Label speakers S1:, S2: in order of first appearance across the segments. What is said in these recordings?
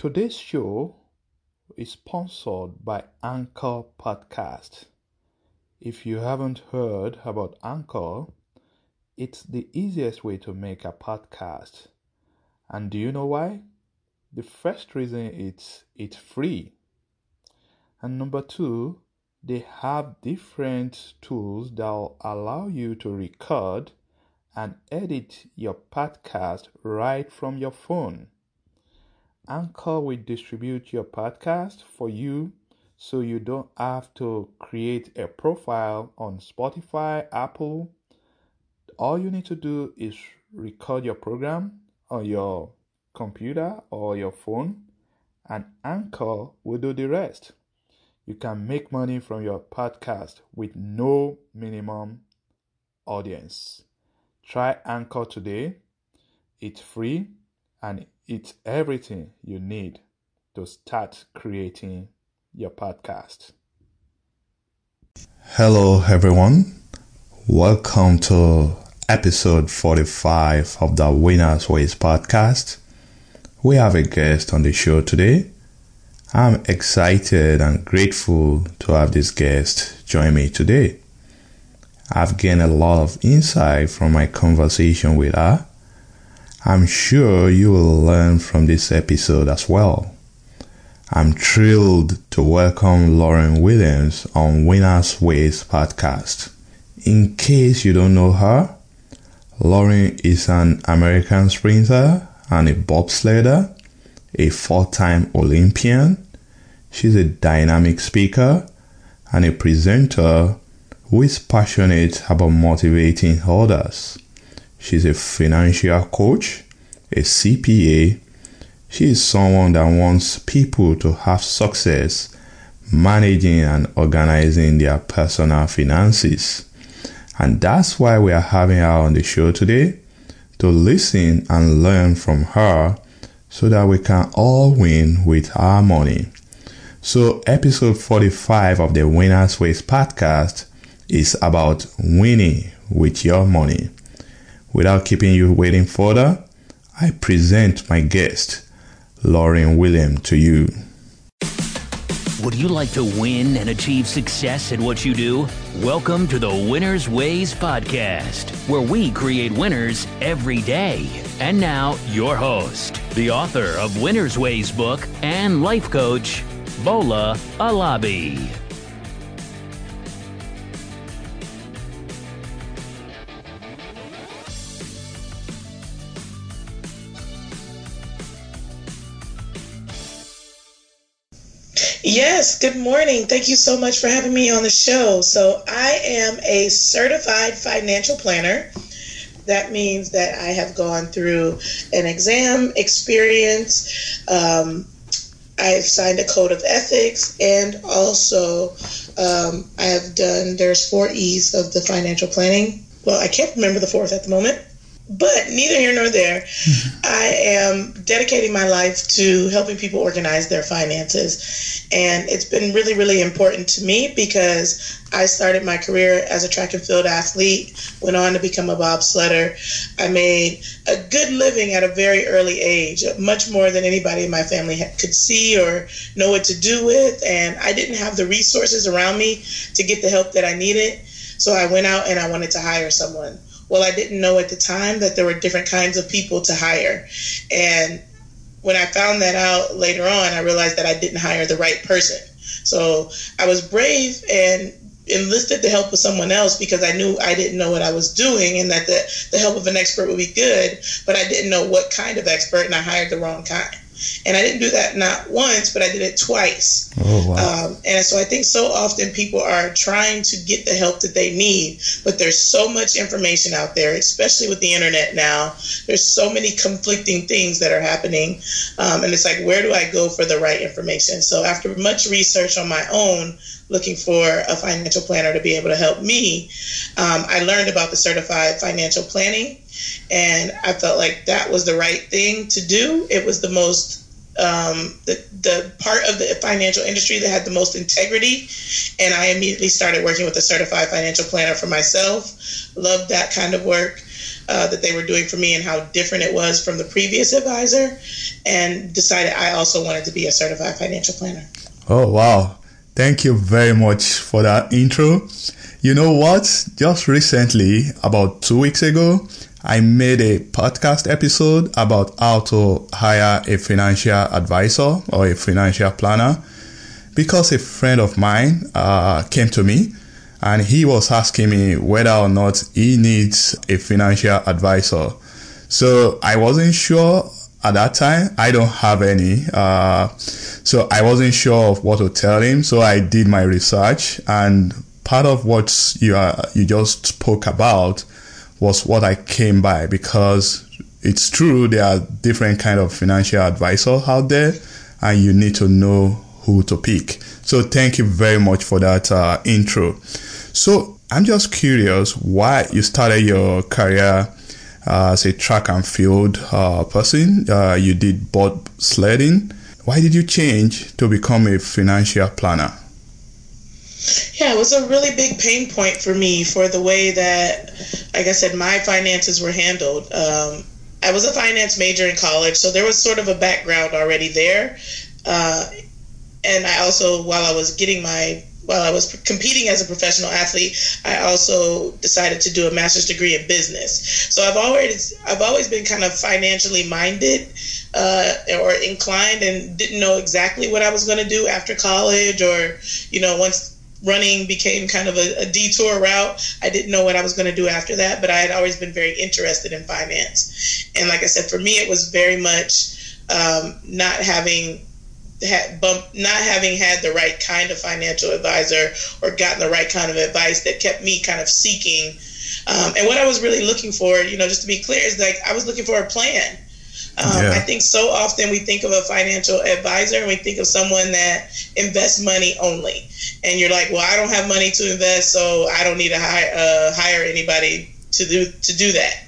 S1: Today's show is sponsored by Anchor Podcast. If you haven't heard about Anchor, it's the easiest way to make a podcast. And do you know why? The first reason it's it's free. And number two, they have different tools that allow you to record and edit your podcast right from your phone. Anchor will distribute your podcast for you so you don't have to create a profile on Spotify, Apple. All you need to do is record your program on your computer or your phone, and Anchor will do the rest. You can make money from your podcast with no minimum audience. Try Anchor today. It's free and it's everything you need to start creating your podcast.
S2: Hello, everyone. Welcome to episode 45 of the Winners Ways podcast. We have a guest on the show today. I'm excited and grateful to have this guest join me today. I've gained a lot of insight from my conversation with her. I'm sure you will learn from this episode as well. I'm thrilled to welcome Lauryn Williams on Winners Ways podcast. In case you don't know her, Lauryn is an American sprinter and a bobsledder, a four time Olympian. She's a dynamic speaker and a presenter who is passionate about motivating others. She's a financial coach, a CPA. She is someone that wants people to have success managing and organizing their personal finances. And that's why we are having her on the show today to listen and learn from her so that we can all win with our money. So, episode 45 of the Winners Ways podcast is about winning with your money. Without keeping you waiting further, I present my guest, Lauryn William, to you.
S3: Would you like to win and achieve success at what you do? Welcome to the Winner's Ways podcast, where we create winners every day. And now, your host, the author of Winner's Ways book and life coach, Bola Alabi.
S4: Yes, good morning. Thank you so much for having me on the show. So, I am a certified financial planner. That means that I have gone through an exam experience. Um, I've signed a code of ethics, and also um, I have done, there's four E's of the financial planning. Well, I can't remember the fourth at the moment. But neither here nor there. Mm-hmm. I am dedicating my life to helping people organize their finances. And it's been really, really important to me because I started my career as a track and field athlete, went on to become a bobsledder. I made a good living at a very early age, much more than anybody in my family could see or know what to do with. And I didn't have the resources around me to get the help that I needed. So I went out and I wanted to hire someone well, I didn't know at the time that there were different kinds of people to hire. And when I found that out later on, I realized that I didn't hire the right person. So I was brave and enlisted the help of someone else because I knew I didn't know what I was doing and that the, the help of an expert would be good, but I didn't know what kind of expert and I hired the wrong kind. And I didn't do that not once, but I did it twice.
S2: Oh, wow.
S4: Um, and so I think so often people are trying to get the help that they need, but there's so much information out there, especially with the internet now. There's so many conflicting things that are happening. Um, and it's like, where do I go for the right information? So after much research on my own, looking for a financial planner to be able to help me, um, I learned about the certified financial planning and I felt like that was the right thing to do. It was the most um, the the part of the financial industry that had the most integrity, and I immediately started working with a certified financial planner for myself. Loved that kind of work. uh, that they were doing for me and how different it was from the previous advisor, and decided I also wanted to be a certified financial planner.
S2: Oh, wow. Thank you very much for that intro. You know what? Just recently, about two weeks ago, I made a podcast episode about how to hire a financial advisor or a financial planner because a friend of mine uh, came to me and he was asking me whether or not he needs a financial advisor. So I wasn't sure at that time. I don't have any. Uh, so I wasn't sure of what to tell him. So I did my research and part of what you, uh, you just spoke about was what I came by because it's true there are different kind of financial advisors out there and you need to know who to pick. So thank you very much for that uh, intro. So I'm just curious why you started your career uh, as a track and field uh, person. Uh, you did board sledding. Why did you change to become a financial planner?
S4: Yeah, it was a really big pain point for me for the way that, like I said, my finances were handled. Um, I was a finance major in college, so there was sort of a background already there. Uh, and I also, while I was getting my while I was competing as a professional athlete, I also decided to do a master's degree in business. So I've always I've always been kind of financially minded uh, or inclined, and didn't know exactly what I was going to do after college, or you know once running became kind of a, a, detour route. I didn't know what I was going to do after that, but I had always been very interested in finance. And like I said, for me, it was very much um, not having had bump, not having had the right kind of financial advisor or gotten the right kind of advice that kept me kind of seeking. Um, and what I was really looking for, you know, just to be clear, is like I was looking for a plan. Um, yeah. I think so often we think of a financial advisor and we think of someone that invests money only. And you're like, well, I don't have money to invest, so I don't need to hire, uh, hire anybody to do to do that.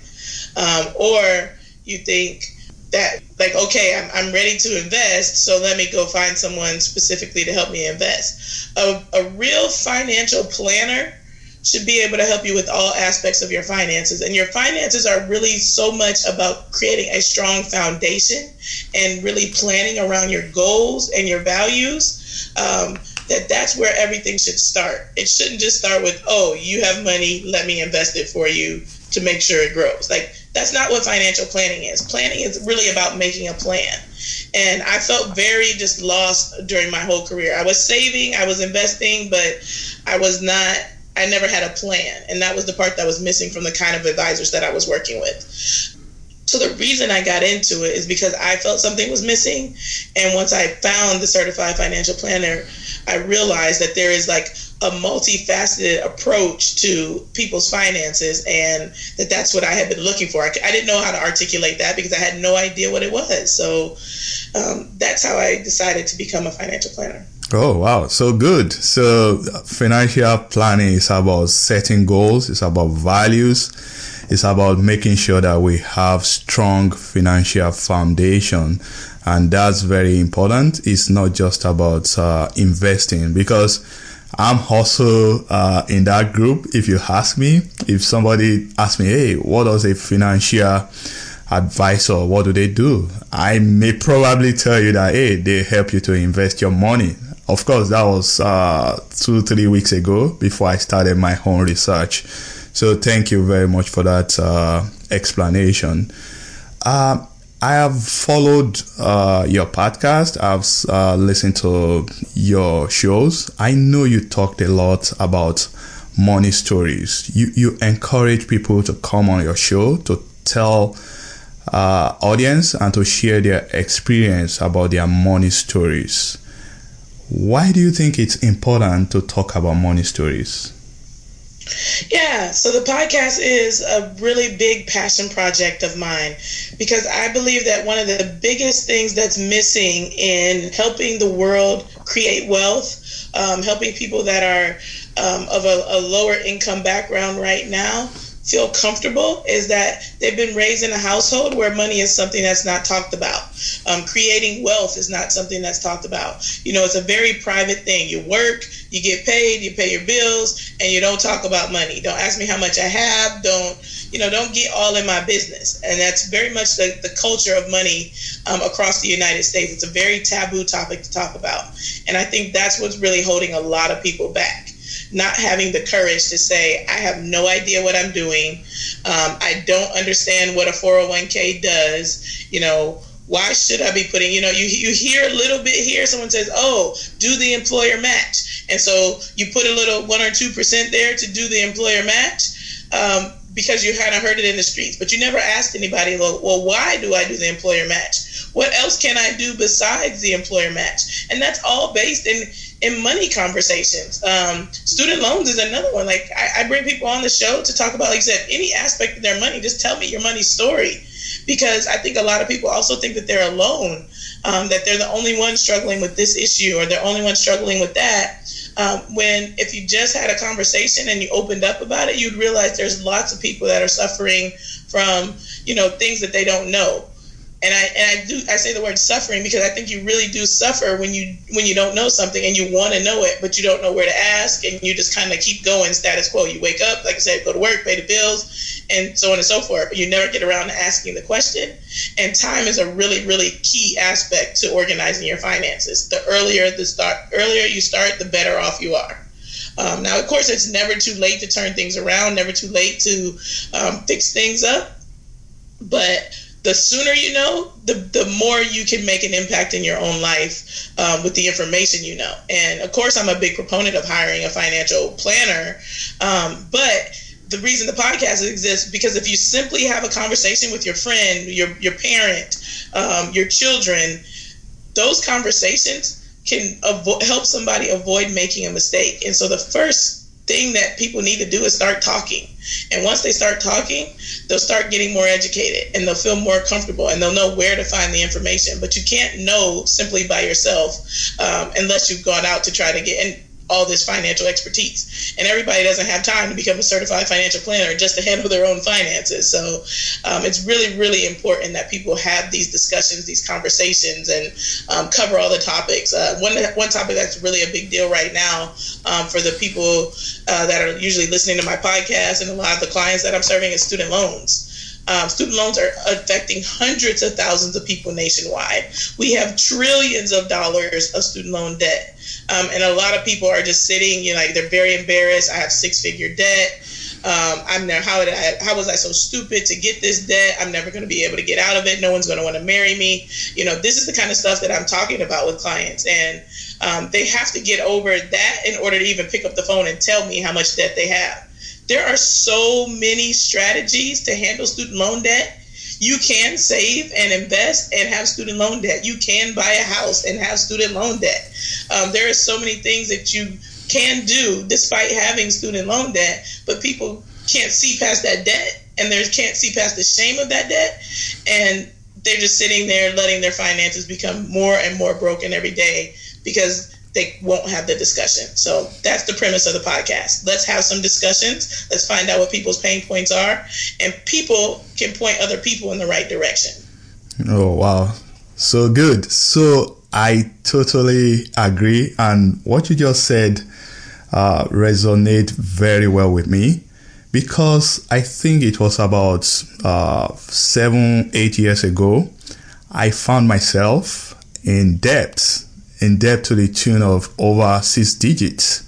S4: Um, or you think that like okay I'm, I'm ready to invest so let me go find someone specifically to help me invest. A, a real financial planner should be able to help you with all aspects of your finances and your finances are really so much about creating a strong foundation and really planning around your goals and your values um, that that's where everything should start. It shouldn't just start with oh you have money let me invest it for you to make sure it grows. Like that's not what financial planning is. Planning is really about making a plan. And I felt very just lost during my whole career. I was saving, I was investing, but I was not, I never had a plan. And that was the part that was missing from the kind of advisors that I was working with. So the reason I got into it is because I felt something was missing. And once I found the certified financial planner, I realized that there is like a multifaceted approach to people's finances and that that's what I had been looking for. I, I, didn't know how to articulate that because I had no idea what it was. So um, that's how I decided to become a financial planner.
S2: Oh, wow. So good. So financial planning is about setting goals. It's about values. It's about making sure that we have strong financial foundation. And that's very important. It's not just about uh, investing because I'm also uh, in that group. If you ask me, if somebody asks me, hey, what does a financial advisor, what do they do? I may probably tell you that, hey, they help you to invest your money. Of course, that was uh, two, three weeks ago before I started my own research. So thank you very much for that uh, explanation. Uh, I have followed uh, your podcast. I've uh, listened to your shows. I know you talked a lot about money stories. You you encourage people to come on your show to tell uh, audience and to share their experience about their money stories. Why do you think it's important to talk about money stories?
S4: Yeah, so the podcast is a really big passion project of mine because I believe that one of the biggest things that's missing in helping the world create wealth, um, helping people that are um, of a, a, lower income background right now feel comfortable is that they've been raised in a household where money is something that's not talked about. Um, creating wealth is not something that's talked about. You know, it's a very private thing. You work, you get paid, you pay your bills, and you don't talk about money. Don't ask me how much I have. Don't, you know, don't get all in my business. And that's very much the, the culture of money um, across the United States. It's a very taboo topic to talk about. And I think that's what's really holding a lot of people back not having the courage to say, I have no idea what I'm doing. Um, I don't understand what a 401k does. You know, why should I be putting, you know, you, you hear a little bit here, someone says, oh, do the employer match. And so you put a little one or 2% there to do the employer match. Um, because you kind of heard it in the streets, but you never asked anybody, well, well, why do I do the employer match? What else can I do besides the employer match? And that's all based in in money conversations. Um, student loans is another one. Like I, I, bring people on the show to talk about, like said, any aspect of their money. Just tell me your money story, because I think a lot of people also think that they're alone, um, that they're the only one struggling with this issue or they're the only one struggling with that. Um, when if you just had a conversation and you opened up about it, you'd realize there's lots of people that are suffering from you know things that they don't know and I and I do I say the word suffering because I think you really do suffer when you when you don't know something and you want to know it but you don't know where to ask and you just kind of keep going status quo. You wake up, like I said, go to work, pay the bills, and so on and so forth. But you never get around to asking the question. And time is a really really key aspect to organizing your finances. The earlier the start, earlier you start, the better off you are. Um, now, of course, it's never too late to turn things around, never too late to um, fix things up, but the sooner you know, the, the more you can make an impact in your own life um, with the information you know. And of course, I'm a big proponent of hiring a financial planner. Um, but the reason the podcast exists because if you simply have a conversation with your friend, your your parent, um, your children, those conversations can avo- help somebody avoid making a mistake. And so the first thing that people need to do is start talking. And once they start talking, they'll start getting more educated and they'll feel more comfortable and they'll know where to find the information. But you can't know simply by yourself um, unless you've gone out to try to get. And all this financial expertise. And everybody doesn't have time to become a certified financial planner just to handle their own finances. So um, it's really, really important that people have these discussions, these conversations, and um, cover all the topics. Uh, one, one topic that's really a big deal right now um, for the people uh, that are usually listening to my podcast and a lot of the clients that I'm serving is student loans. Um, student loans are affecting hundreds of thousands of people nationwide. We have trillions of dollars of student loan debt. Um, and a lot of people are just sitting, you know, like they're very embarrassed. I have six figure debt. Um, I'm never, how did I, how was I so stupid to get this debt? I'm never going to be able to get out of it. No one's going to want to marry me. You know, this is the kind of stuff that I'm talking about with clients. And um, they have to get over that in order to even pick up the phone and tell me how much debt they have. There are so many strategies to handle student loan debt. You can save and invest and have student loan debt. You can buy a house and have student loan debt. Um, there are so many things that you can do despite having student loan debt, but people can't see past that debt and they can't see past the shame of that debt. And they're just sitting there letting their finances become more and more broken every day because they won't have the discussion. So that's the premise of the podcast. Let's have some discussions. Let's find out what people's pain points are, and people can point other people in the right direction.
S2: Oh, wow. So good. So I totally agree. And what you just said uh, resonate very well with me because I think it was about uh, seven, eight years ago. I found myself in debt in debt to the tune of over six digits.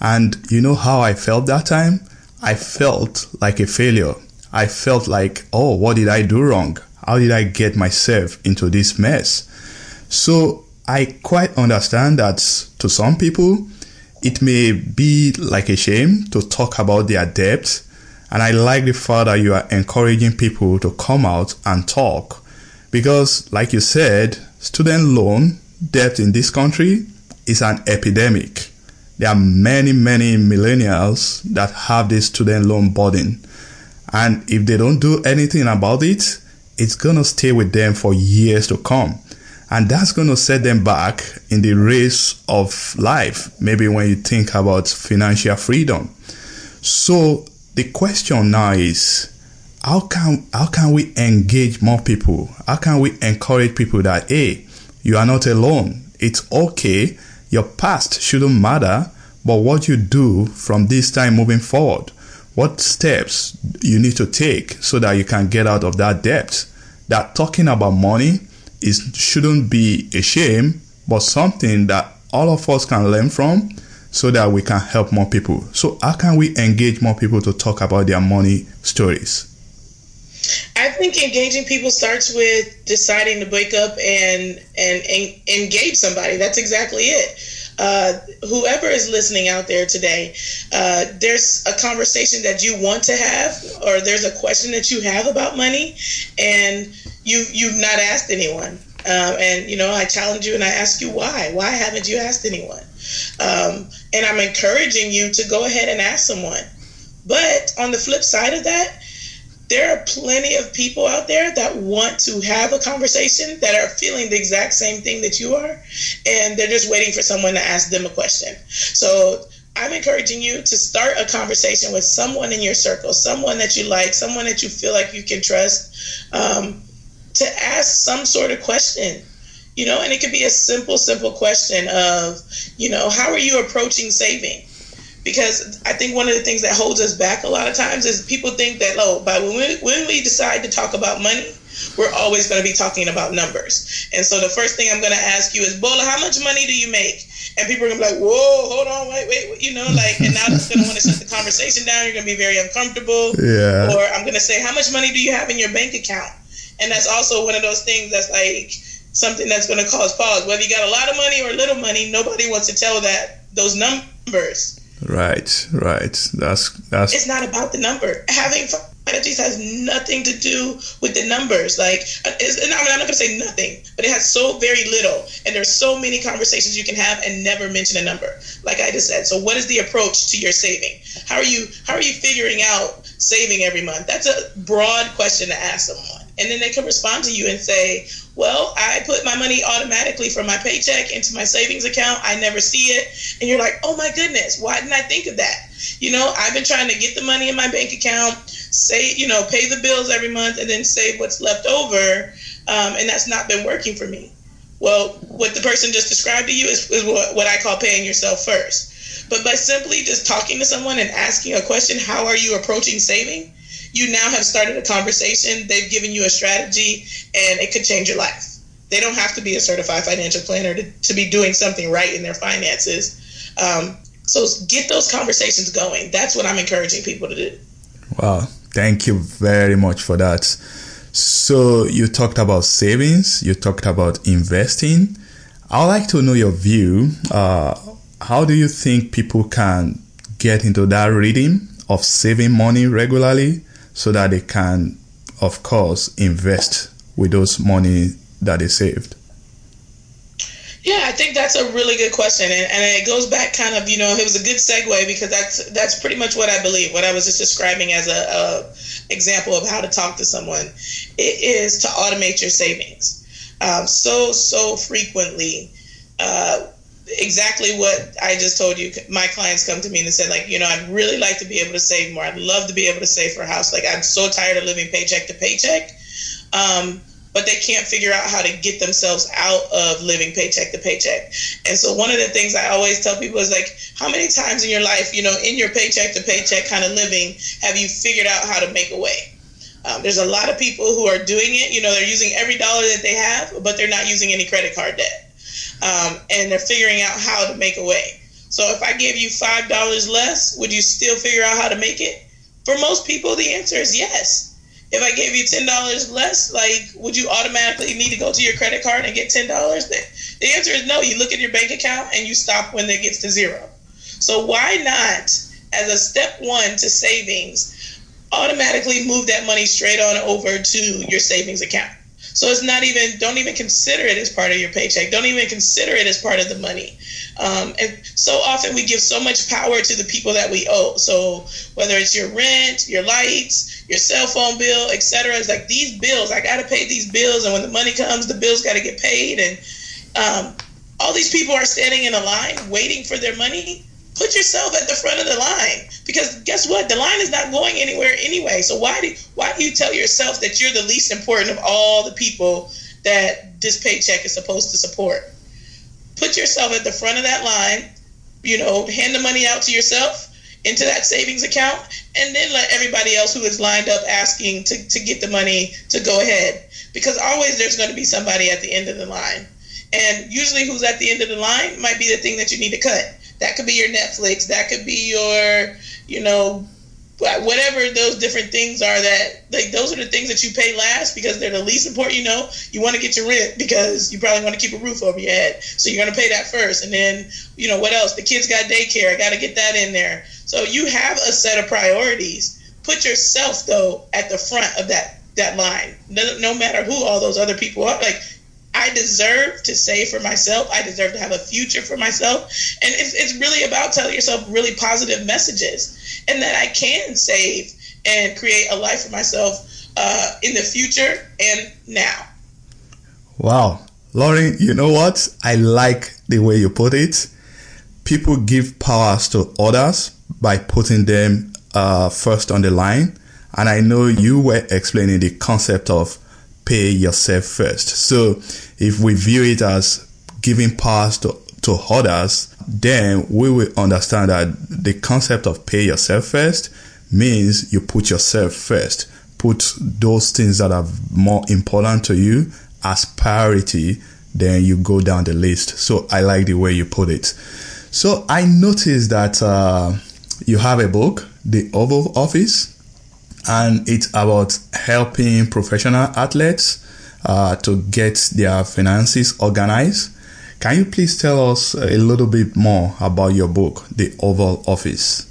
S2: And you know how I felt that time? I felt like a failure. I felt like, oh, what did I do wrong? How did I get myself into this mess? So I quite understand that to some people, it may be like a shame to talk about their debt. And I like the fact that you are encouraging people to come out and talk. Because, like you said, student loan debt in this country is an epidemic. There are many, many millennials that have this student loan burden. And if they don't do anything about it, it's going to stay with them for years to come. And that's going to set them back in the race of life. Maybe when you think about financial freedom. So the question now is how can how can we engage more people? How can we encourage people that hey, you are not alone. It's okay. Your past shouldn't matter, but what you do from this time moving forward, what steps you need to take so that you can get out of that debt. That talking about money is shouldn't be a shame, but something that all of us can learn from so that we can help more people. So how can we engage more people to talk about their money stories?
S4: I think engaging people starts with deciding to wake up and and, and engage somebody. That's exactly it. Uh, whoever is listening out there today, uh, there's a conversation that you want to have, or there's a question that you have about money, and you you've not asked anyone. Um, and you know, I challenge you and I ask you why. Why haven't you asked anyone? Um, and I'm encouraging you to go ahead and ask someone. But on the flip side of that, there are plenty of people out there that want to have a conversation that are feeling the exact same thing that you are, and they're just waiting for someone to ask them a question. So I'm encouraging you to start a conversation with someone in your circle, someone that you like, someone that you feel like you can trust, um, to ask some sort of question. You know, and it could be a simple, simple question of, you know, how are you approaching saving? Because I think one of the things that holds us back a lot of times is people think that oh, but when we, when we decide to talk about money, we're always going to be talking about numbers. And so the first thing I'm going to ask you is, Bola, how much money do you make? And people are going to be like, whoa, hold on, wait, wait, you know, like, and now it's going to want to shut the conversation down. You're going to be very uncomfortable.
S2: Yeah.
S4: Or I'm going to say, how much money do you have in your bank account? And that's also one of those things that's like something that's going to cause pause. Whether you got a lot of money or little money, nobody wants to tell that those numbers.
S2: Right, right. That's that's.
S4: It's not about the number. Having finances has nothing to do with the numbers. Like, it's, mean, I'm not gonna say nothing, but it has so very little, and there's so many conversations you can have and never mention a number. Like I just said. So, what is the approach to your saving? How are you? How are you figuring out saving every month? That's a broad question to ask someone, and then they can respond to you and say, well, I put my money automatically from my paycheck into my savings account. I never see it. And you're like, oh my goodness, why didn't I think of that? You know, I've been trying to get the money in my bank account, say, you know, pay the bills every month, and then save what's left over. Um, and that's not been working for me. Well, what the person just described to you is, is what, what I call paying yourself first. But by simply just talking to someone and asking a question, how are you approaching saving? You now have started a conversation. They've given you a strategy, and it could change your life. They don't have to be a certified financial planner to, to be doing something right in their finances. Um, so get those conversations going. That's what I'm encouraging people to do.
S2: Wow. Thank you very much for that. So you talked about savings, you talked about investing. I'd like to know your view. Uh, how do you think people can get into that rhythm of saving money regularly so that they can, of course, invest with those money that they saved?
S4: Yeah, I think that's a really good question, and, and it goes back kind of, you know, it was a good segue because that's that's pretty much what I believe. What I was just describing as a, a example of how to talk to someone, it is to automate your savings. Um, so so frequently, uh, exactly what I just told you. My clients come to me and they said, like, you know, I'd really like to be able to save more. I'd love to be able to save for a house. Like, I'm so tired of living paycheck to paycheck. Um, but they can't figure out how to get themselves out of living paycheck to paycheck. And so one of the things I always tell people is like, how many times in your life, you know, in your paycheck to paycheck kind of living, have you figured out how to make a way? Um, there's a lot of people who are doing it. You know, they're using every dollar that they have, but they're not using any credit card debt um, and they're figuring out how to make a way. So if I gave you five dollars less, would you still figure out how to make it? For most people, the answer is yes. If I gave you ten dollars less, like would you automatically need to go to your credit card and get ten dollars? The answer is no. You look at your bank account and you stop when it gets to zero. So why not, as a step one to savings, automatically move that money straight on over to your savings account? So it's not even, don't even consider it as part of your paycheck. Don't even consider it as part of the money. Um, and so often we give so much power to the people that we owe. So whether it's your rent, your lights, your cell phone bill, etc., it's like these bills, I got to pay these bills. And when the money comes, the bills got to get paid. And um, all these people are standing in a line waiting for their money. Put yourself at the front of the line. Because guess what? The line is not going anywhere anyway. So why do why do you tell yourself that you're the least important of all the people that this paycheck is supposed to support? Put yourself at the front of that line you know hand the money out to yourself into that savings account and then let everybody else who is lined up asking to, to get the money to go ahead. Because always there's going to be somebody at the end of the line. And usually who's at the end of the line might be the thing that you need to cut that could be your Netflix. That could be your, you know, whatever those different things are that like those are the things that you pay last because they're the least important you know? You want to get your rent because you probably want to keep a roof over your head. So you're going to pay that first. And then you know what else? The kids got daycare. I got to get that in there. So you have a set of priorities. Put yourself though at the front of that that line. No, no matter who all those other people are like I deserve to save for myself. I deserve to have a future for myself. And it's, it's really about telling yourself really positive messages and that I can save and create a life for myself uh, in the future and now.
S2: Wow. Lauryn, you know what? I like the way you put it. People give powers to others by putting them uh, first on the line. And I know you were explaining the concept of pay yourself first. So if we view it as giving powers to, to others, then we will understand that the concept of pay yourself first means you put yourself first. Put those things that are more important to you as priority, then you go down the list. So I like the way you put it. So I noticed that uh, you have a book, The Oval Office, and it's about helping professional athletes uh, to get their finances organized. Can you please tell us a little bit more about your book, The Oval Office?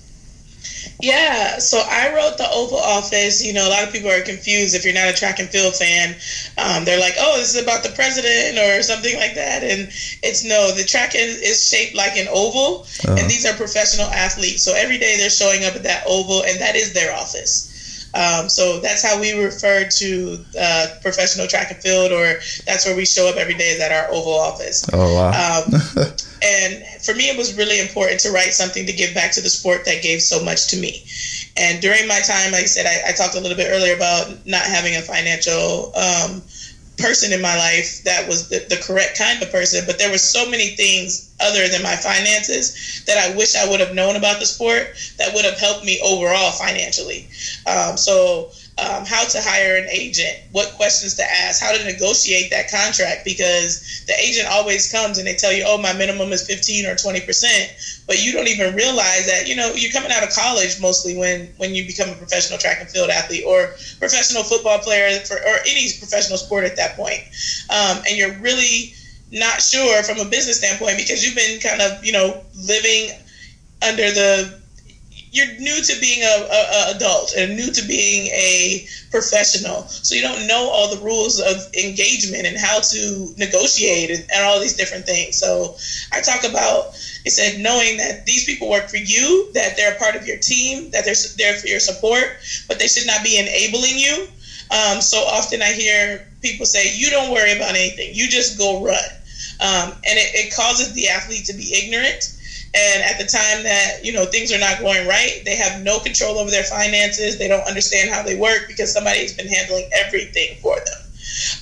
S4: Yeah, so I wrote the Oval Office. You know, a lot of people are confused if you're not a track and field fan. Um, they're like, "Oh, this is about the president or something like that," and it's no. The track is, is shaped like an oval, uh-huh. and these are professional athletes. So every day they're showing up at that oval, and that is their office. Um, so that's how we refer to uh, professional track and field, or that's where we show up every day is at our Oval office.
S2: Oh, wow. Um,
S4: and for me, it was really important to write something to give back to the sport that gave so much to me. And during my time, like I said, I, I talked a little bit earlier about not having a financial um, person in my life that was the, the, correct kind of person, but there were so many things other than my finances that I wish I would have known about the sport that would have helped me overall financially. Um, so um, how to hire an agent, what questions to ask, how to negotiate that contract because the agent always comes and they tell you, oh, my minimum is 15 or 20 percent, but you don't even realize that you know you're coming out of college mostly when when you become a professional track and field athlete or professional football player for or any professional sport at that point, um, and you're really not sure from a business standpoint because you've been kind of you know living under the you're new to being a, a, a, adult and new to being a professional. So you don't know all the rules of engagement and how to negotiate and, and all these different things. So i talk about it said knowing that these people work for you that they're a part of your team that they're there for your support but they should not be enabling you um, so often i hear people say you don't worry about anything you just go run um, and it, it causes the athlete to be ignorant and at the time that you know things are not going right, they have no control over their finances. They don't understand how they work because somebody's been handling everything for them.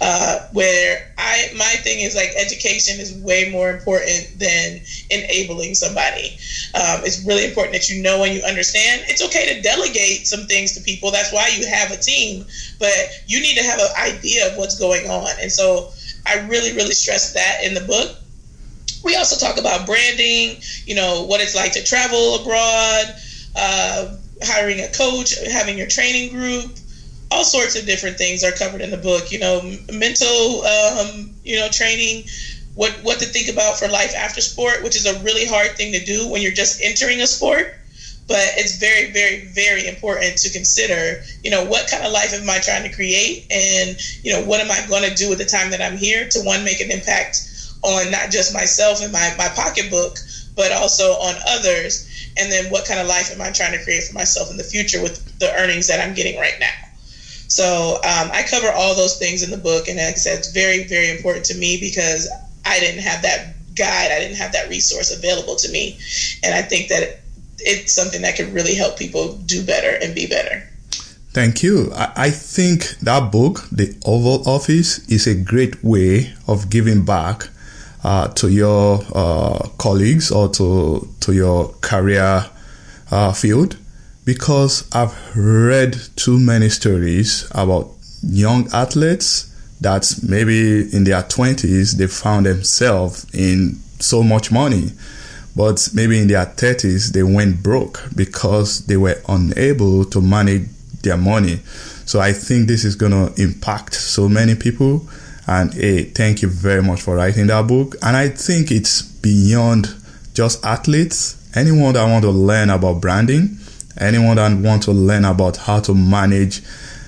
S4: Uh, where I my thing is like education is way more important than enabling somebody. Um, it's really important that you know and you understand. It's okay to delegate some things to people. That's why you have a team, but you need to have an idea of what's going on. And so I really really stress that in the book we also talk about branding, you know, what it's like to travel abroad, uh, hiring a coach, having your training group, all sorts of different things are covered in the book. You know, mental, um, you know, training, what what to think about for life after sport, which is a really hard thing to do when you're just entering a sport. But it's very, very, very important to consider. You know, what kind of life am I trying to create, and you know, what am I going to do with the time that I'm here to one make an impact on not just myself and my, my pocketbook, but also on others. And then what kind of life am I trying to create for myself in the future with the earnings that I'm getting right now? So um, I cover all those things in the book. And like I said, it's very, very important to me because I didn't have that guide. I didn't have that resource available to me. And I think that it's something that could really help people do better and be better.
S2: Thank you. I think that book, The Oval Office, is a great way of giving back uh, to your uh, colleagues or to to your career uh, field because I've read too many stories about young athletes that maybe in their 20s they found themselves in so much money. But maybe in their 30s they went broke because they were unable to manage their money. So i think this is going to impact so many people. And hey thank you very much for writing that book. And i think it's beyond just athletes. Anyone that want to learn about branding anyone that want to learn about how to manage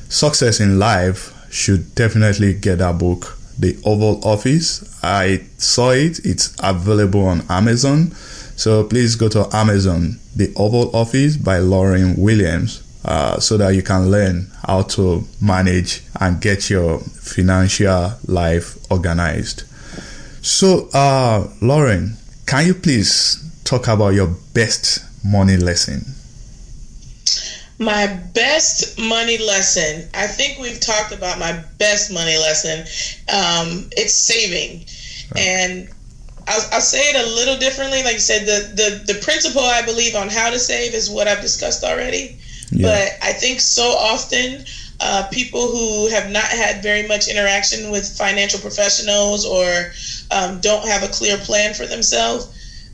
S2: success in life should definitely get that book the oval office. I saw it. It's available on amazon. So please go to amazon the oval office by lauryn williams uh, so that you can learn how to manage and get your financial life organized. So uh, lauryn can you please talk about your best money lesson
S4: my best money lesson. I think we've talked about my best money lesson. Um, it's saving, right. and I'll, I'll, say it a little differently. Like you said, the, the the principle I believe on how to save is what I've discussed already. Yeah. But I think so often. Uh, people who have not had very much interaction with financial professionals or um, don't have a clear plan for themselves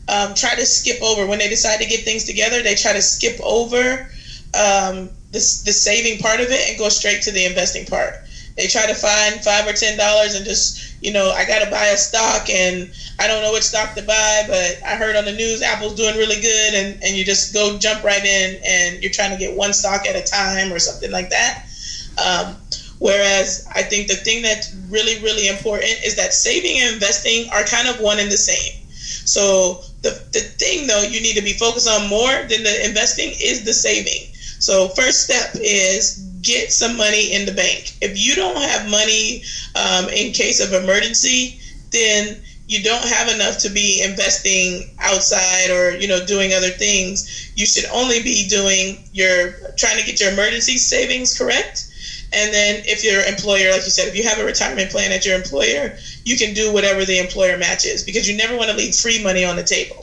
S4: um, try to skip over when they decide to get things together. They try to skip over um, the, the saving part of it and go straight to the investing part. They try to find five or ten dollars and just you know I got to buy a stock and I don't know which stock to buy, but I heard on the news Apple's doing really good, and and you just go jump right in and you're trying to get one stock at a time or something like that. Um, whereas I think the thing that's really really important is that saving and investing are kind of one and the same. So the the thing though you need to be focused on more than the investing is the saving so, first step is get some money in the bank. If you don't have money um, in case of emergency, then you don't have enough to be investing outside or you know doing other things. You should only be doing your trying to get your emergency savings correct. And then if your employer, like you said, if you have a retirement plan at your employer, you can do whatever the employer matches because you never want to leave free money on the table.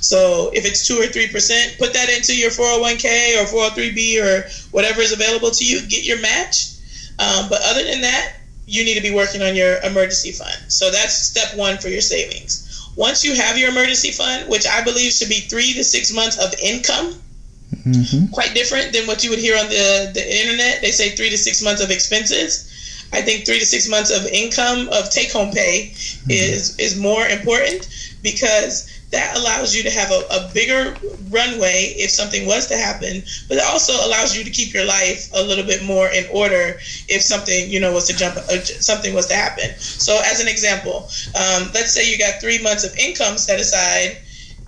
S4: So if it's two or three percent, put that into your 401k or 403b or whatever is available to you. Get your match. Um, but other than that, you need to be working on your emergency fund. So that's step one for your savings. Once you have your emergency fund, which I believe should be three to six months of income, mm-hmm. quite different than what you would hear on the, the internet. They say three to six months of expenses. I think three to six months of income of take home pay mm-hmm. is is more important because that allows you to have a, a, bigger runway if something was to happen, but it also allows you to keep your life a little bit more in order if something you know was to jump uh, something was to happen. So, as an example, um, let's say you got three months of income set aside,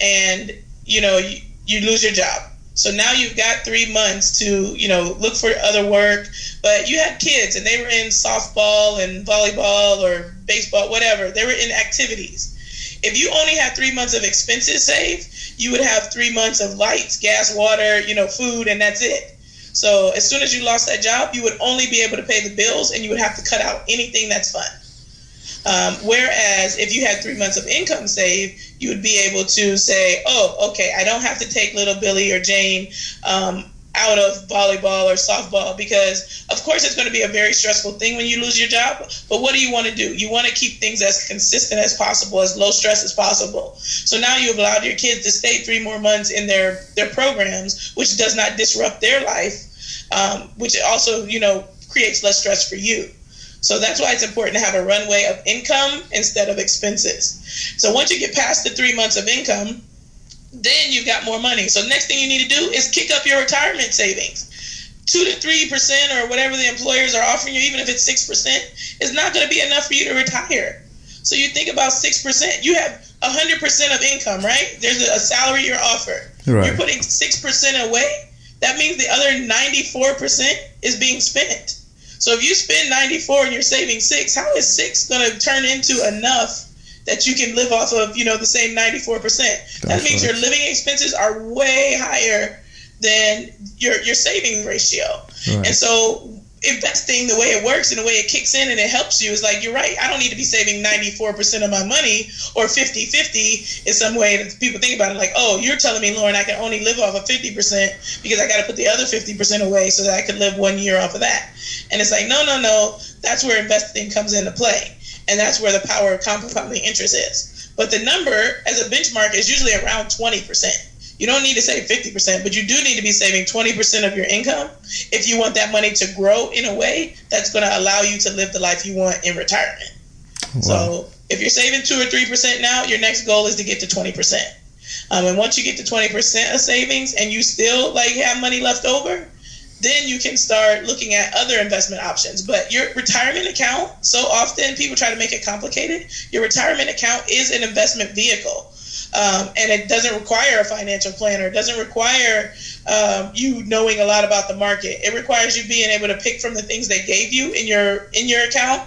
S4: and you know you, you lose your job. So now you've got three months to, you know, look for other work. But you had kids and they were in softball and volleyball or baseball, whatever. They were in activities if you only had three months of expenses saved, you would have three months of lights, gas, water, you know, food, and that's it. So as soon as you lost that job, you would only be able to pay the bills, and you would have to cut out anything that's fun. Um, whereas if you had three months of income saved, you would be able to say, "Oh, okay, I don't have to take little Billy or Jane um, out of volleyball or softball because of course it's going to be a very stressful thing when you lose your job but what do you want to do? You want to keep things as consistent as possible as low stress as possible. So now you've allowed your kids to stay three more months in their their programs which does not disrupt their life um, which also you know creates less stress for you. So that's why it's important to have a runway of income instead of expenses. So once you get past the three months of income then you've got more money. So next thing you need to do is kick up your retirement savings. Two to three percent or whatever the employers are offering you, even if it's six percent, is not going to be enough for you to retire. So you think about six percent. You have hundred percent of income, right? There's a, salary you're offered. Right. You're putting six percent away. That means the other ninety-four percent is being spent. So if you spend ninety-four and you're saving six, how is six going to turn into enough that you can live off of, you know, the same 94%. that means right. your living expenses are way higher than your your saving ratio. Right. And so investing the way it works and the way it kicks in and it helps you is like you're right i don't need to be saving 94% of my money or 50-50 in some way that people think about it like oh you're telling me lauryn i can only live off of 50% because i got to put the other 50% away so that i could live one year off of that and it's like no no no that's where investing comes into play and that's where the power of compounding interest is but the number as a benchmark is usually around 20% you don't need to save 50%, but you do need to be saving 20% of your income if you want that money to grow in a way that's going to allow you to live the life you want in retirement. Wow. So if you're saving 2 or 3% now, your next goal is to get to 20%. Um, and once you get to 20% of savings and you still like have money left over, then you can start looking at other investment options. But your retirement account, so often people try to make it complicated. Your retirement account is an investment vehicle. Um, and it doesn't require a financial planner. It doesn't require um, you knowing a lot about the market. It requires you being able to pick from the things they gave you in your in your account.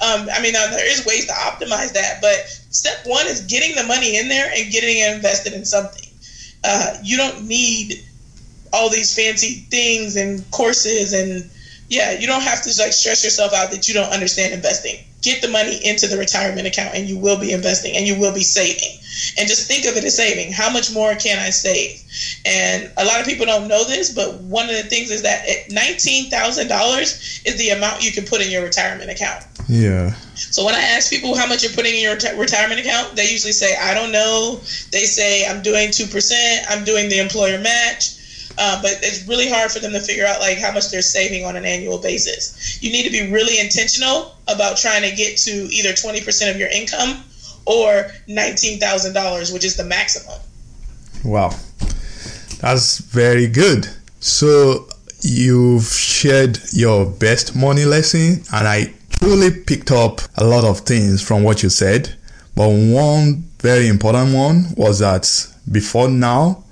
S4: Um, I mean, now, there is ways to optimize that, but step one is getting the money in there and getting it invested in something. Uh, you don't need all these fancy things and courses and yeah, you don't have to like stress yourself out that you don't understand investing. Get the money into the retirement account and you will be investing and you will be saving. And just think of it as saving. How much more can I save? And a lot of people don't know this, but one of the things is that $19,000 is the amount you can put in your retirement account.
S2: Yeah.
S4: So when I ask people how much you're putting in your retirement account, they usually say, I don't know. They say, I'm doing 2%, I'm doing the employer match. Uh, but it's really hard for them to figure out like how much they're saving on an annual basis. You need to be really intentional about trying to get to either 20% of your income or $19,000, which is the maximum.
S2: Wow. That's very good. So you've shared your best money lesson and I truly picked up a lot of things from what you said. But one very important one was that before now,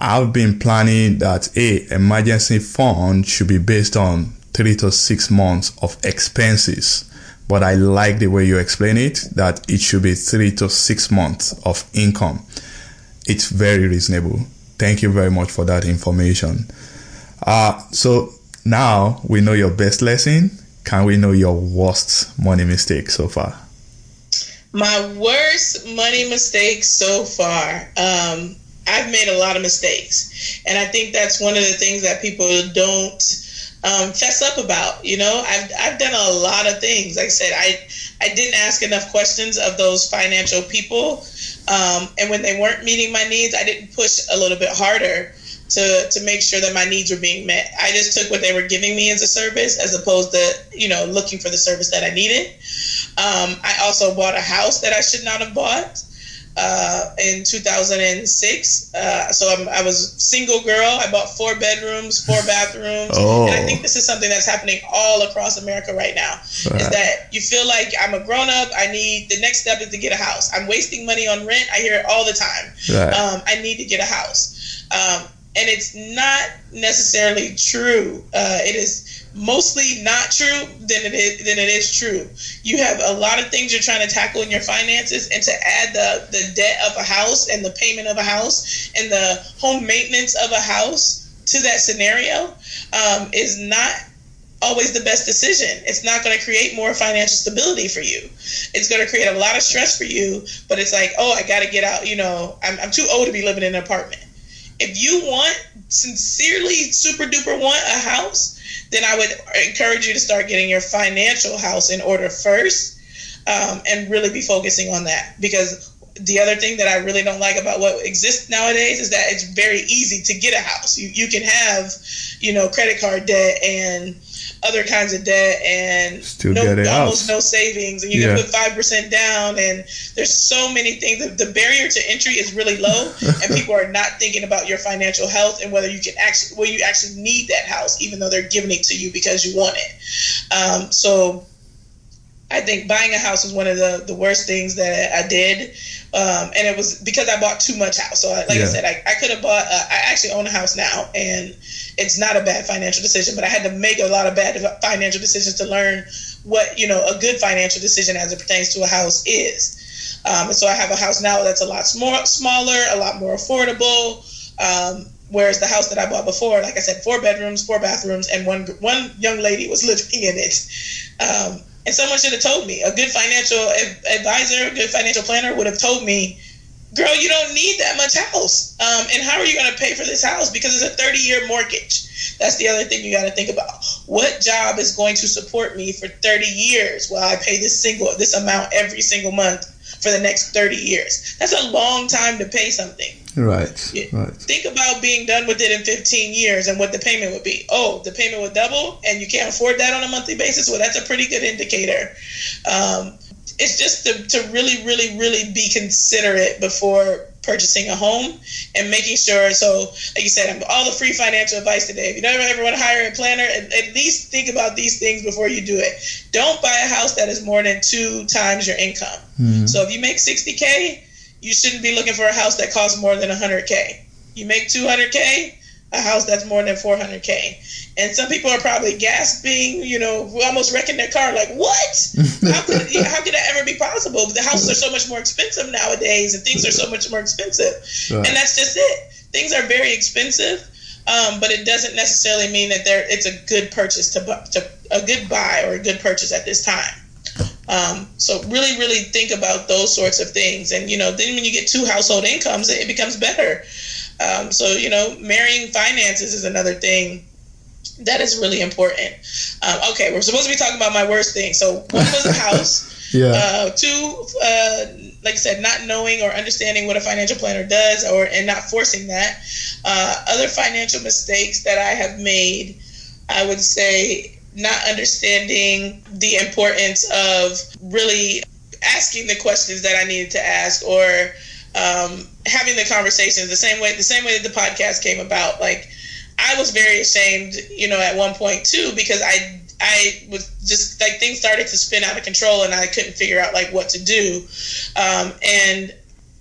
S2: I've been planning that a emergency fund should be based on three to six months of expenses. But I like the way you explain it that it should be three to six months of income. It's very reasonable. Thank you very much for that information. Uh, so now we know your best lesson. Can we know your worst money mistake so far?
S4: My worst money mistake so far. Um, I've made a lot of mistakes. And I think that's one of the things that people don't um, fess up about. You know, I've, I've done a lot of things. Like I said, I, I didn't ask enough questions of those financial people. Um, and when they weren't meeting my needs, I didn't push a little bit harder to, to make sure that my needs were being met. I just took what they were giving me as a service as opposed to, you know, looking for the service that I needed. Um, I also bought a house that I should not have bought uh, in 2006. Uh, so I'm, i was single girl. I bought four bedrooms, four bathrooms, oh. and I think this is something that's happening all across America right now. Right. Is that you feel like I'm a grown up? I need the next step is to get a house. I'm wasting money on rent. I hear it all the time. Right. Um, I need to get a house, um, and it's not necessarily true. Uh, it is mostly not true than it is than it is true. You have a lot of things you're trying to tackle in your finances, and to add the the debt of a house and the payment of a house and the home maintenance of a house to that scenario um, is not always the best decision. It's not going to create more financial stability for you. It's going to create a lot of stress for you. But it's like, oh, I got to get out. You know, I'm, I'm too old to be living in an apartment. If you want sincerely, super duper want a house then I would encourage you to start getting your financial house in order first um, and really be focusing on that. Because the other thing that I really don't like about what exists nowadays is that it's very easy to get a house. You, you can have, you know, credit card debt and other kinds of debt and
S2: Still no, almost
S4: no savings and you yeah. can put 5% down and there's so many things. The, the barrier to entry is really low and people are not thinking about your financial health and whether you can actually well you actually need that house even though they're giving it to you because you want it. Um, so I think buying a house was one of the, the worst things that I did. Um, and it was because I bought too much house. So, like yeah. I said, I, I could have bought, uh, I actually own a house now, and it's not a bad financial decision, but I had to make a lot of bad financial decisions to learn what, you know, a good financial decision as it pertains to a house is. Um, and so I have a house now that's a lot small, smaller, a lot more affordable. Um, whereas the house that I bought before, like I said, four bedrooms, four bathrooms, and one one young lady was living in it. Um, and someone should have told me. A good financial advisor, a good financial planner would have told me, "Girl, you don't need that much house. Um, and how are you going to pay for this house? Because it's a 30 year mortgage." That's the other thing you got to think about. What job is going to support me for 30 years while I pay this single this amount every single month for the next 30 years? That's a long time to pay something.
S2: Right. Right.
S4: Think about being done with it in 15 years and what the payment would be. Oh, the payment would double and you can't afford that on a monthly basis? Well, that's a pretty good indicator. Um, it's just to, to really, really, really be considerate before purchasing a home and making sure. So, like you said, all the free financial advice today. If you never ever want to hire a planner, at, at least think about these things before you do it. Don't buy a house that is more than two times your income. Mm-hmm. So, if you make 60K, you shouldn't be looking for a house that costs more than 100K. You make 200K, a house that's more than 400K. And some people are probably gasping, you know, almost wrecking their car. Like, what? How could, how could that ever be possible? The houses are so much more expensive nowadays, and things are so much more expensive. Right. And that's just it. Things are very expensive, um, but it doesn't necessarily mean that they it's a good purchase to, to a good buy or a good purchase at this time. Um, so really, really think about those sorts of things. And you know, then when you get two household incomes, it becomes better. Um, so you know, marrying finances is another thing that is really important. Um, okay, we're supposed to be talking about my worst thing. So one was a house.
S2: yeah.
S4: Uh, two, uh, like I said, not knowing or understanding what a financial planner does, or and not forcing that. Uh, other financial mistakes that I have made, I would say not understanding the importance of really asking the questions that I needed to ask or um, having the conversations the same way the same way that the podcast came about. Like I was very ashamed you know at one point too because I I was just like things started to spin out of control and I couldn't figure out like what to do. Um, and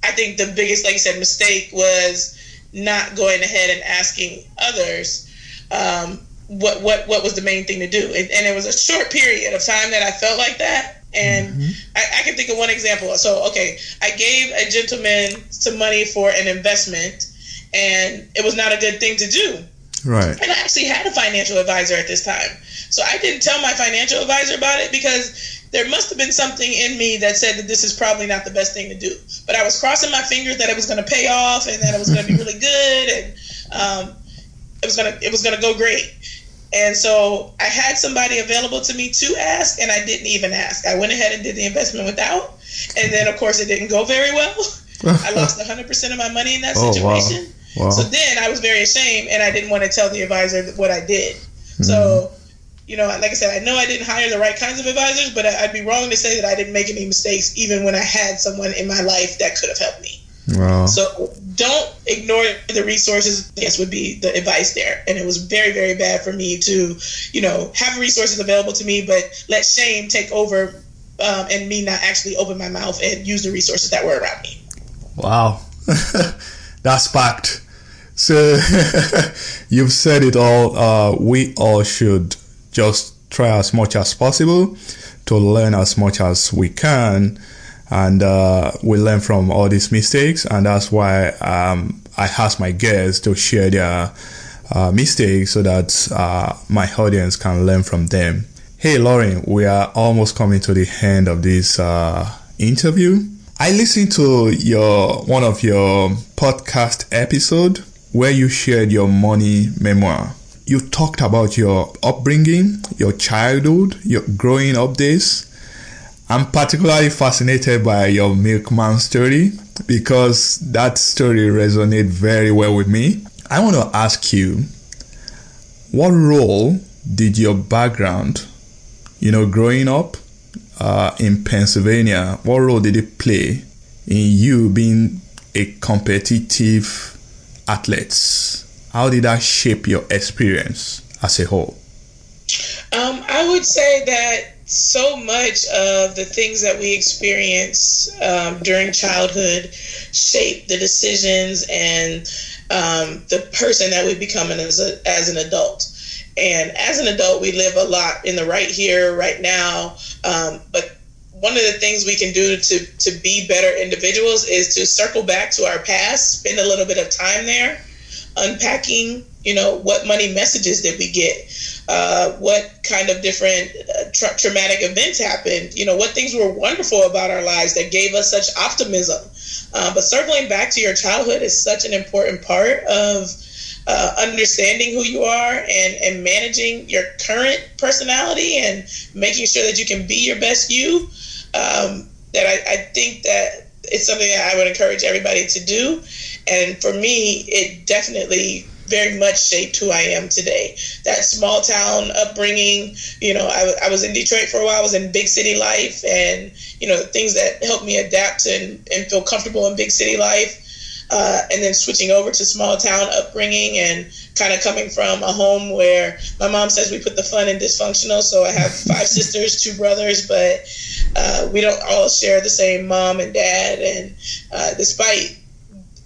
S4: I think the biggest like you said mistake was not going ahead and asking others. Um, what what what was the main thing to do. And, and, it was a short period of time that i felt like that. And mm-hmm. I, I, can think of one example. So okay i gave a gentleman some money for an investment and it was not a good thing to do.
S2: Right.
S4: And i actually had a financial advisor at this time. So i didn't tell my financial advisor about it because there must have been something in me that said that this is probably not the best thing to do. But i was crossing my fingers that it was going to pay off and that it was going to be really good and um, it was gonna it was gonna go great and so I had somebody available to me to ask, and I didn't even ask. I went ahead and did the investment without. And then, of course, it didn't go very well. I lost 100% of my money in that oh, situation. Wow. Wow. So then I was very ashamed, and I didn't want to tell the advisor what I did. Mm-hmm. So, you know, like I said, I know I didn't hire the right kinds of advisors, but I'd be wrong to say that I didn't make any mistakes, even when I had someone in my life that could have helped me.
S2: Wow.
S4: So don't ignore the resources. Yes, would be the advice there. And it was very, very bad for me to, you know, have resources available to me, but let shame take over um, and me not actually open my mouth and use the resources that were around me.
S2: Wow, that's packed. So you've said it all. Uh, we all should just try as much as possible to learn as much as we can and uh, we learn from all these mistakes. And that's why um, i ask my guests to share their uh, mistakes so that uh, my audience can learn from them. Hey lauryn we are almost coming to the end of this uh, interview. I listened to your one of your podcast episode where you shared your money memoir. You talked about your upbringing your childhood your growing up days I'm particularly fascinated by your milkman story because that story resonated very well with me. I want to ask you what role did your background, you know, growing up uh, in Pennsylvania, what role did it play in you being a competitive athlete? How did that shape your experience as a whole?
S4: Um, I would say that so much of the things that we experience um, during childhood shape the decisions and um, the person that we become as, a, as an adult. And as an adult, we live a lot in the right here, right now. Um, but one of the things we can do to, to be better individuals is to circle back to our past, spend a little bit of time there, unpacking, you know, what money messages did we get? Uh, what kind of different uh, tra- traumatic events happened? You know, what things were wonderful about our lives that gave us such optimism? Uh, but circling back to your childhood is such an important part of uh, understanding who you are and, and managing your current personality and making sure that you can be your best you. Um, that I, I think that it's something that I would encourage everybody to do. And for me, it definitely very much shaped who I am today. That small town upbringing, you know, I, I was in Detroit for a while, I was in big city life, and, you know, the things that helped me adapt and, and feel comfortable in big city life uh, and then switching over to small town upbringing and kind of coming from a home where my mom says we put the fun in dysfunctional. So I have five sisters, two brothers, but uh, we don't all share the same mom and dad. And uh, despite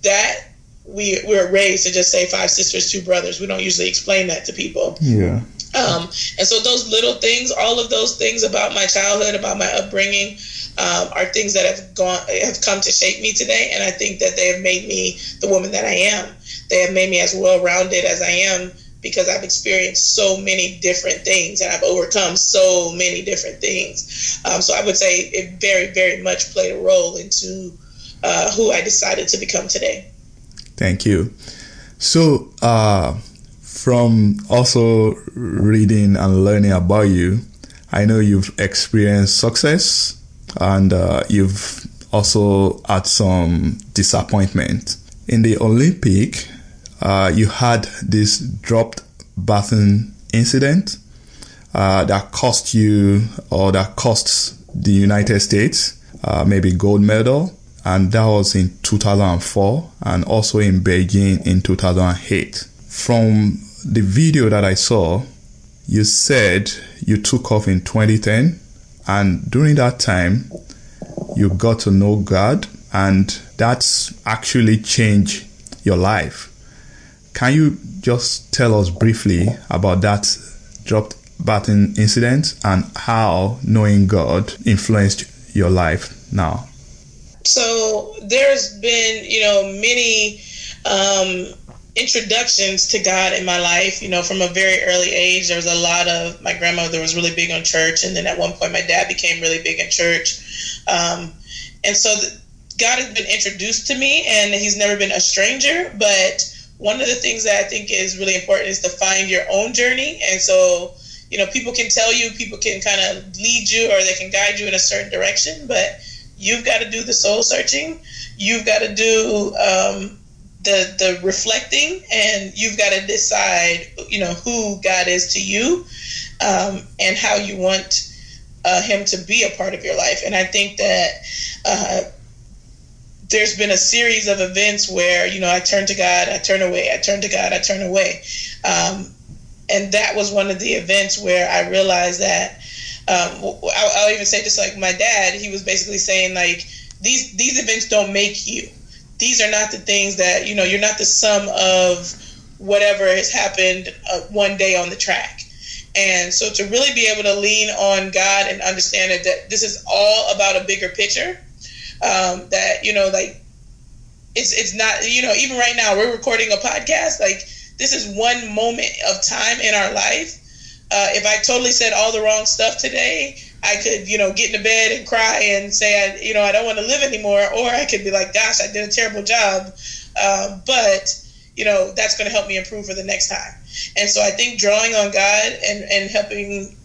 S4: that, we we're raised to just say five sisters, two brothers. We don't usually explain that to people.
S2: Yeah.
S4: Um, and so those little things, all of those things about my childhood, about my upbringing, um, are things that have gone have come to shape me today, and I think that they have made me the woman that I am. They have made me as well rounded as I am because I've experienced so many different things and I've overcome so many different things. Um, so I would say it very, very much played a role into uh, who I decided to become today.
S2: Thank you. So, uh, from also reading and learning about you, I know you've experienced success and uh, you've also had some disappointment. In the Olympic, uh, you had this dropped baton incident uh, that cost you or that costs the United States uh, maybe gold medal, and that was in 2004 and also in Beijing in 2008. From the video that I saw, you said you took off in 2010 and during that time, you got to know God, and that's actually changed your life. Can you just tell us briefly about that dropped baton incident and how knowing God influenced your life now?
S4: So there's been, you know, many um, introductions to God in my life. You know, from a very early age, there was a lot of my grandmother was really big on church, and then at one point, my dad became really big in church. Um, and so, God has been introduced to me, and He's never been a stranger. But one of the things that I think is really important is to find your own journey. And so, you know, people can tell you, people can kind of lead you, or they can guide you in a certain direction, but you've got to do the soul searching. You've got to do um, the the reflecting, and you've got to decide, you know, who God is to you, um, and how you want uh, Him to be a part of your life. And I think that. Uh, there's been a series of events where you know I turn to God, I turn away, I turn to God, I turn away, um, and that was one of the events where I realized that. Um, I'll, I'll, even say just like my dad, he was basically saying like these these events don't make you. These are not the things that you know you're not the sum of whatever has happened uh, one day on the track. And so to really be able to lean on god and understand that this is all about a bigger picture um, that you know like it's it's not you know even right now we're recording a podcast like this is one moment of time in our life uh, if i totally said all the wrong stuff today I could, you know, get into bed and cry and say, I, you know, I don't want to live anymore, or I could be like, gosh, I did a terrible job, um, but you know, that's going to help me improve for the next time. And so I think drawing on God and and helping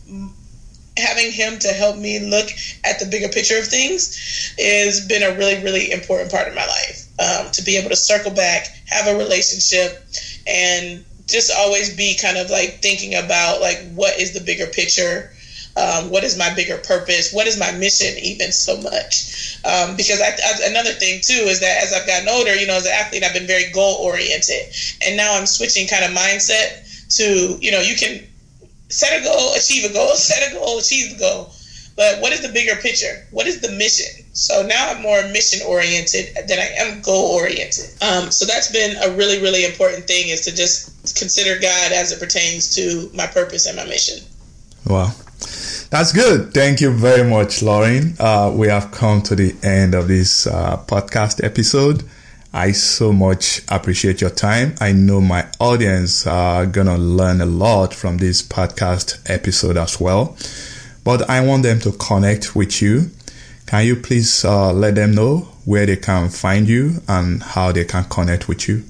S4: having him to help me look at the bigger picture of things has been a really really important part of my life um, to be able to circle back have a relationship and just always be kind of like thinking about like what is the bigger picture um, what is my bigger purpose? What is my mission, even so much? Um, because I, I, another thing too is that as I've gotten older, you know, as an athlete, I've been very goal oriented, and now I'm switching kind of mindset to, you know, you can set a goal, achieve a goal, set a goal, achieve the goal. But what is the bigger picture? What is the mission? So now I'm more mission oriented than I am goal oriented. Um, so that's been a really, really important thing is to just consider God as it pertains to my purpose and my mission.
S2: Wow. That's good. Thank you very much, Lauryn. Uh, we have come to the end of this uh, podcast episode. I so much appreciate your time. I know my audience are gonna learn a lot from this podcast episode as well. But I want them to connect with you. Can you please uh, let them know where they can find you and how they can connect with you?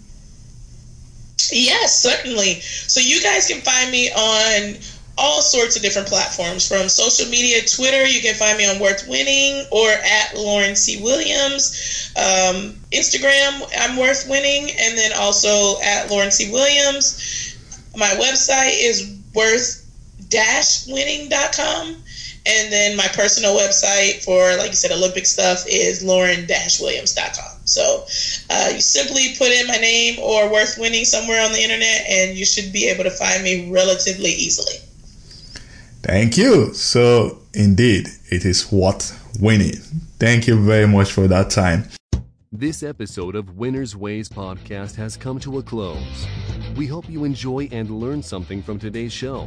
S4: Yes, certainly. So you guys can find me on all sorts of different platforms from social media, Twitter. You can find me on Worth Winning or at Lauryn C. Williams. Um, Instagram, I'm Worth Winning, and then also at Lauryn C. Williams. My website is worth-winning.com. And then my personal website for, like you said, Olympic stuff is lauryn-williams.com. So uh, you simply put in my name or Worth Winning somewhere on the internet, and you should be able to find me relatively easily.
S2: Thank you. So, indeed, it is worth winning. Thank you very much for that time.
S5: This episode of Winner's Ways podcast has come to a close. We hope you enjoy and learn something from today's show.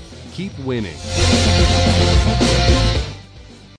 S5: keep winning.